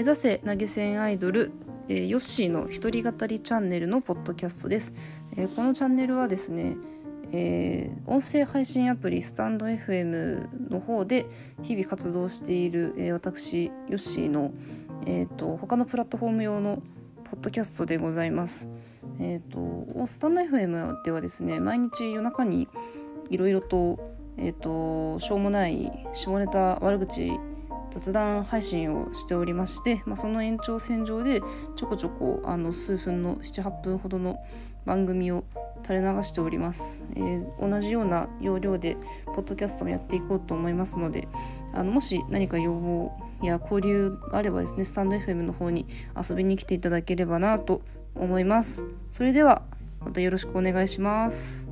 目指せ投げ銭アイドル、えー、ヨッシーの一人語りチャンネルのポッドキャストです、えー、このチャンネルはですね、えー、音声配信アプリスタンド FM の方で日々活動している、えー、私ヨッシーの、えーと、他のプラットフォーム用のポッドキャストでございます。え、ー、とスタンド FM ではですね毎日夜中にいろいろと,、えーとしょうもない下ネタ悪口雑談配信をしておりまして、まあ、その延長線上でちょこちょこあの数分の78分ほどの番組を垂れ流しております、えー、同じような要領でポッドキャストもやっていこうと思いますのであのもし何か要望や交流があればですねスタンド FM の方に遊びに来ていただければなと思います。それではまたよろしくお願いします。